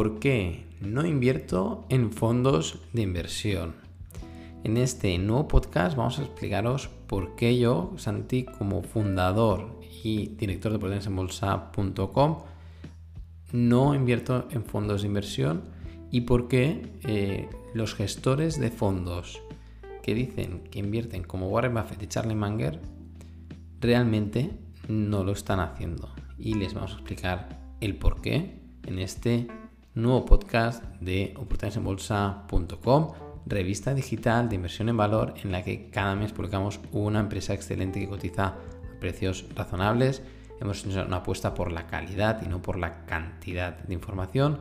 ¿por qué no invierto en fondos de inversión? En este nuevo podcast vamos a explicaros por qué yo, Santi, como fundador y director de bolsa.com, no invierto en fondos de inversión y por qué eh, los gestores de fondos que dicen que invierten como Warren Buffett y Charlie Munger realmente no lo están haciendo. Y les vamos a explicar el por qué en este nuevo podcast de oportunidadesenbolsa.com, revista digital de inversión en valor en la que cada mes publicamos una empresa excelente que cotiza a precios razonables. Hemos hecho una apuesta por la calidad y no por la cantidad de información.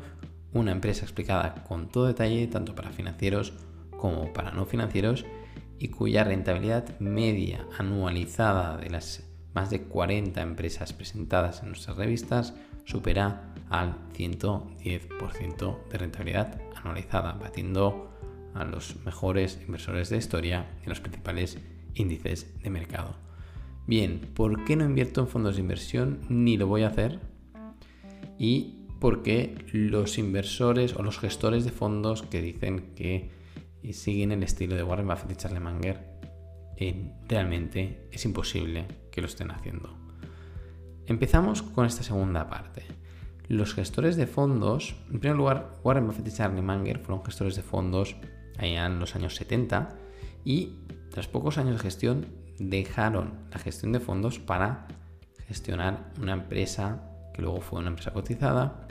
Una empresa explicada con todo detalle, tanto para financieros como para no financieros, y cuya rentabilidad media anualizada de las más de 40 empresas presentadas en nuestras revistas supera al 110% de rentabilidad anualizada, batiendo a los mejores inversores de historia en los principales índices de mercado. Bien, ¿por qué no invierto en fondos de inversión? Ni lo voy a hacer. Y por qué los inversores o los gestores de fondos que dicen que siguen el estilo de Warren Buffett y Charlie Munger, eh, realmente es imposible que lo estén haciendo. Empezamos con esta segunda parte. Los gestores de fondos, en primer lugar, Warren Buffett y Charlie Munger fueron gestores de fondos allá en los años 70 y tras pocos años de gestión dejaron la gestión de fondos para gestionar una empresa que luego fue una empresa cotizada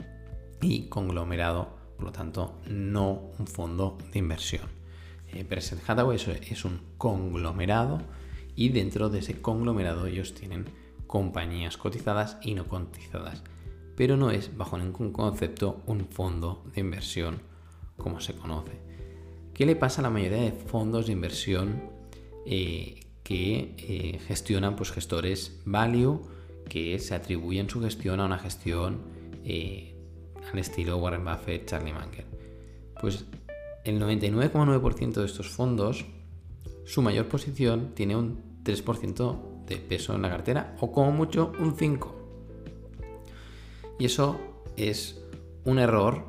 y conglomerado, por lo tanto, no un fondo de inversión. Eh, Hathaway es un conglomerado y dentro de ese conglomerado ellos tienen compañías cotizadas y no cotizadas pero no es bajo ningún concepto un fondo de inversión como se conoce. ¿Qué le pasa a la mayoría de fondos de inversión eh, que eh, gestionan pues, gestores value que se atribuyen su gestión a una gestión eh, al estilo Warren Buffett, Charlie Munger? Pues el 99,9% de estos fondos, su mayor posición tiene un 3% de peso en la cartera o como mucho un 5%. Y eso es un error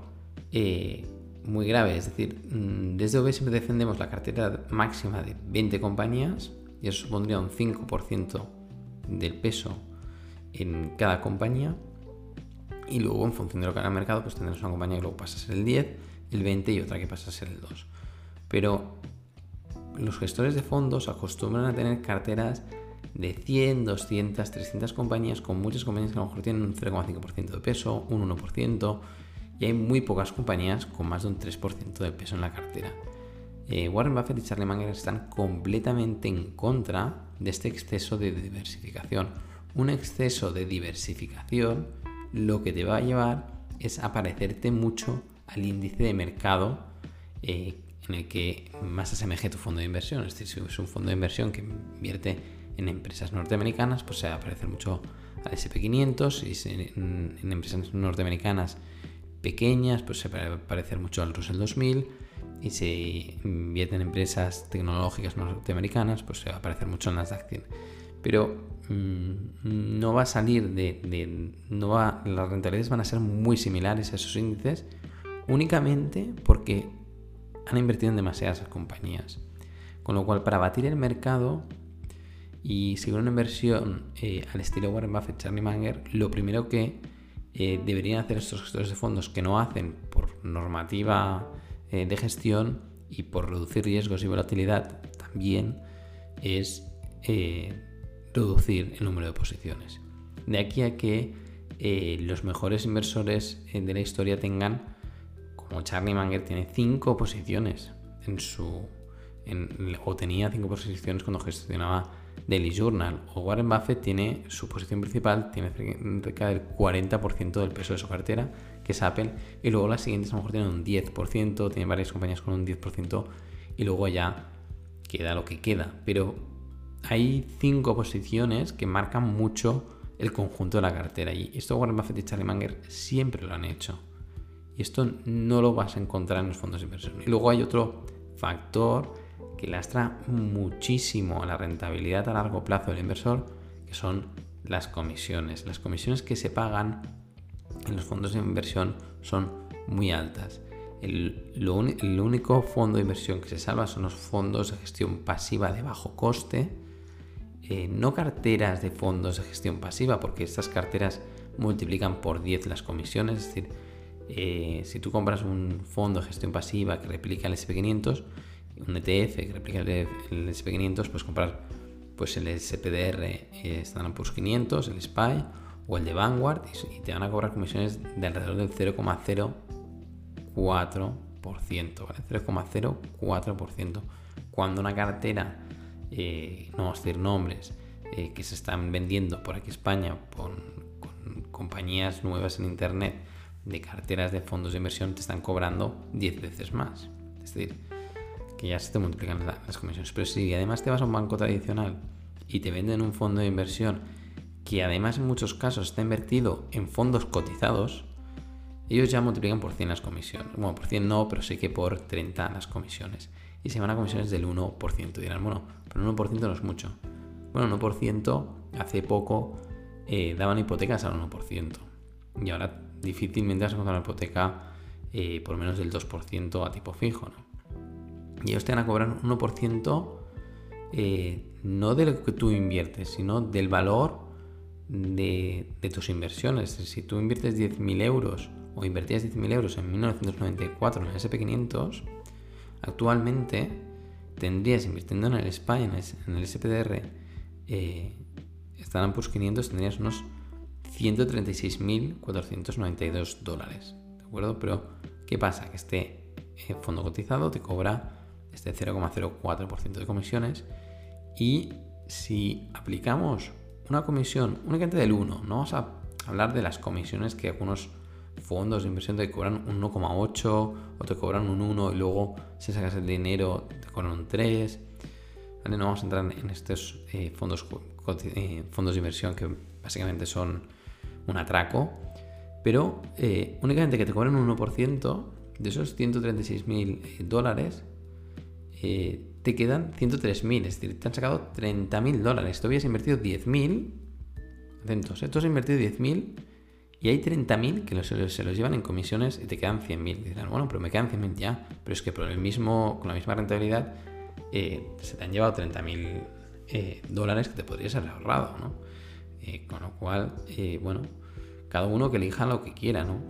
eh, muy grave. Es decir, mm, desde OV siempre defendemos la cartera máxima de 20 compañías y eso supondría un 5% del peso en cada compañía. Y luego, en función de lo que haga el mercado, pues tendrás una compañía que luego pasa a ser el 10, el 20 y otra que pasa a ser el 2. Pero los gestores de fondos acostumbran a tener carteras de 100, 200, 300 compañías, con muchas compañías que a lo mejor tienen un 0,5% de peso, un 1%, y hay muy pocas compañías con más de un 3% de peso en la cartera. Eh, Warren Buffett y Charlie Munger están completamente en contra de este exceso de diversificación. Un exceso de diversificación lo que te va a llevar es a parecerte mucho al índice de mercado eh, en el que más asemeje tu fondo de inversión. Es decir, si es un fondo de inversión que invierte en empresas norteamericanas, pues se va a parecer mucho al SP500 y en, empresas norteamericanas pequeñas, pues se va a parecer mucho al Russell 2000 y si invierte en empresas tecnológicas norteamericanas, pues se va a parecer mucho al Nasdaq 100. Pero mm, no va a salir de, no va, las rentabilidades van a ser muy similares a esos índices únicamente porque han invertido en demasiadas compañías. Con lo cual, para batir el mercado, y si una inversión eh, al estilo Warren Buffett, Charlie Munger, lo primero que eh, deberían hacer estos gestores de fondos que no hacen por normativa eh, de gestión y por reducir riesgos y volatilidad también es reducir el número de posiciones. De aquí a que los mejores inversores de la historia tengan, como Charlie Munger tiene cinco posiciones en su o tenía cinco posiciones cuando gestionaba Daily Journal. O Warren Buffett tiene su posición principal, tiene cerca del 40% del peso de su cartera, que es Apple, y luego las siguientes a lo mejor tienen un 10%, tiene varias compañías con un 10%, y luego ya queda lo que queda. Pero hay cinco posiciones que marcan mucho el conjunto de la cartera, y esto Warren Buffett y Charlie Munger siempre lo han hecho. Y esto no lo vas a encontrar en los fondos de inversión. Y luego hay otro factor que lastra muchísimo la rentabilidad a largo plazo del inversor, que son las comisiones. Las comisiones que se pagan en los fondos de inversión son muy altas. El, único fondo de inversión que se salva son los fondos de gestión pasiva de bajo coste, eh, no carteras de fondos de gestión pasiva, porque estas carteras multiplican por 10 las comisiones, es decir, eh, si tú compras un fondo de gestión pasiva que replica el SP500, un ETF que replica el, SP500, puedes comprar pues el SPDR eh, Standard Poor's 500, el SPY o el de Vanguard y, te van a cobrar comisiones de alrededor del 0,04%, ¿vale? 0,04%. Cuando una cartera, eh, no vamos a decir nombres, eh, que se están vendiendo por aquí España con, con compañías nuevas en Internet de carteras de fondos de inversión te están cobrando 10 veces más. Es decir, que ya se te multiplican las comisiones. Pero si además te vas a un banco tradicional y te venden un fondo de inversión que además en muchos casos está invertido en fondos cotizados, ellos ya multiplican por 100 las comisiones. Bueno, por 100 no, pero sí que por 30 las comisiones. Y se van a comisiones del 1%. Y dirán, bueno, pero un 1% no es mucho. Bueno, 1% hace poco eh, daban hipotecas al 1%. Y ahora difícilmente vas a encontrar una hipoteca eh, por menos del 2% a tipo fijo, ¿no? Y ellos te van a cobrar un 1% eh, no de lo que tú inviertes, sino del valor de, tus inversiones. Si tú inviertes 10.000 euros o invertías 10.000 euros en 1994 en el SP500, actualmente tendrías invirtiendo en el SPY, en el, SPDR, eh, estarán pues 500, tendrías unos 136.492 dólares. ¿De acuerdo? Pero, ¿qué pasa? Que este eh, fondo cotizado te cobra este 0,04% de comisiones. Y si aplicamos una comisión únicamente del 1, no vamos a hablar de las comisiones que algunos fondos de inversión te cobran un 1,8 o te cobran un 1 y luego si sacas el dinero te cobran un 3. No vamos a entrar en estos eh, fondos, eh, fondos de inversión que básicamente son un atraco, pero eh, únicamente que te cobran un 1% de esos 136.000 dólares eh, te quedan 103.000, es decir, te han sacado 30.000 dólares. Tú habías invertido 10.000, atentos, ¿eh? tú has invertido 10.000 y hay 30.000 que se los llevan en comisiones y te quedan 100.000. Dirán, bueno, pero me quedan 100.000 ya, pero es que por el mismo, con la misma rentabilidad eh, se te han llevado 30.000 eh, dólares que te podrías haber ahorrado, ¿no? con lo cual, bueno, cada uno que elija lo que quiera, ¿no?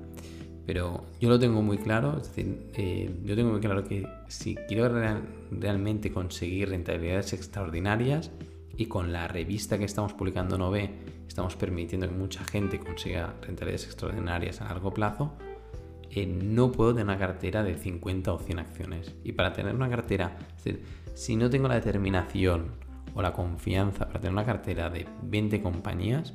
Pero yo lo tengo muy claro, eh, yo tengo muy claro que si quiero realmente conseguir rentabilidades extraordinarias y con la revista que estamos publicando no ve, estamos permitiendo que mucha gente consiga rentabilidades extraordinarias a largo plazo, eh, no puedo tener una cartera de 50 o 100 acciones. Y para tener una cartera, si no tengo la determinación o la confianza para tener una cartera de 20 compañías,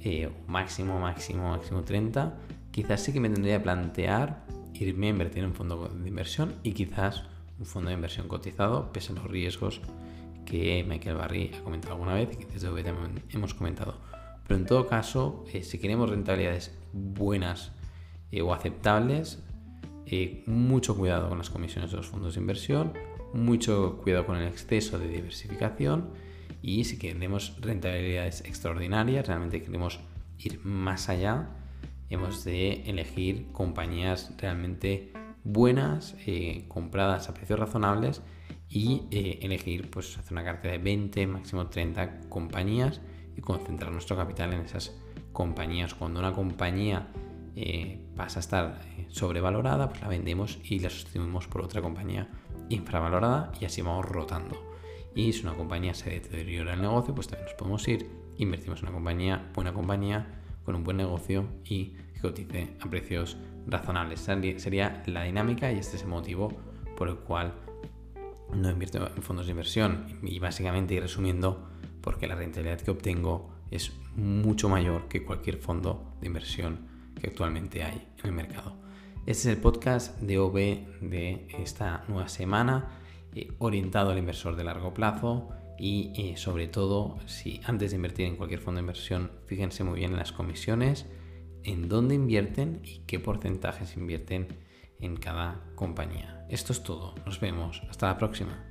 eh, máximo, máximo, máximo 30, quizás sí que me tendría que plantear irme a invertir en un fondo de inversión y quizás un fondo de inversión cotizado, pese a los riesgos que Michael Barry ha comentado alguna vez y que desde hoy hemos comentado. Pero en todo caso, eh, si queremos rentabilidades buenas eh, o aceptables, eh, mucho cuidado con las comisiones de los fondos de inversión, mucho cuidado con el exceso de diversificación y si queremos rentabilidades extraordinarias, realmente queremos ir más allá, hemos de elegir compañías realmente buenas, eh, compradas a precios razonables y eh, elegir, pues hacer una cartera de 20, máximo 30 compañías y concentrar nuestro capital en esas compañías. Cuando una compañía eh, pasa a estar sobrevalorada, pues la vendemos y la sustituimos por otra compañía infravalorada y así vamos rotando. Y si una compañía se deteriora el negocio, pues también nos podemos ir, invertimos en una compañía, buena compañía, con un buen negocio y que cotice a precios razonables. Sería la dinámica y este es el motivo por el cual no invierto en fondos de inversión. Y básicamente, y resumiendo, porque la rentabilidad que obtengo es mucho mayor que cualquier fondo de inversión que actualmente hay en el mercado. Este es el podcast de OB de esta nueva semana, eh, orientado al inversor de largo plazo y eh, sobre todo si antes de invertir en cualquier fondo de inversión fíjense muy bien en las comisiones, en dónde invierten y qué porcentajes invierten en cada compañía. Esto es todo, nos vemos, hasta la próxima.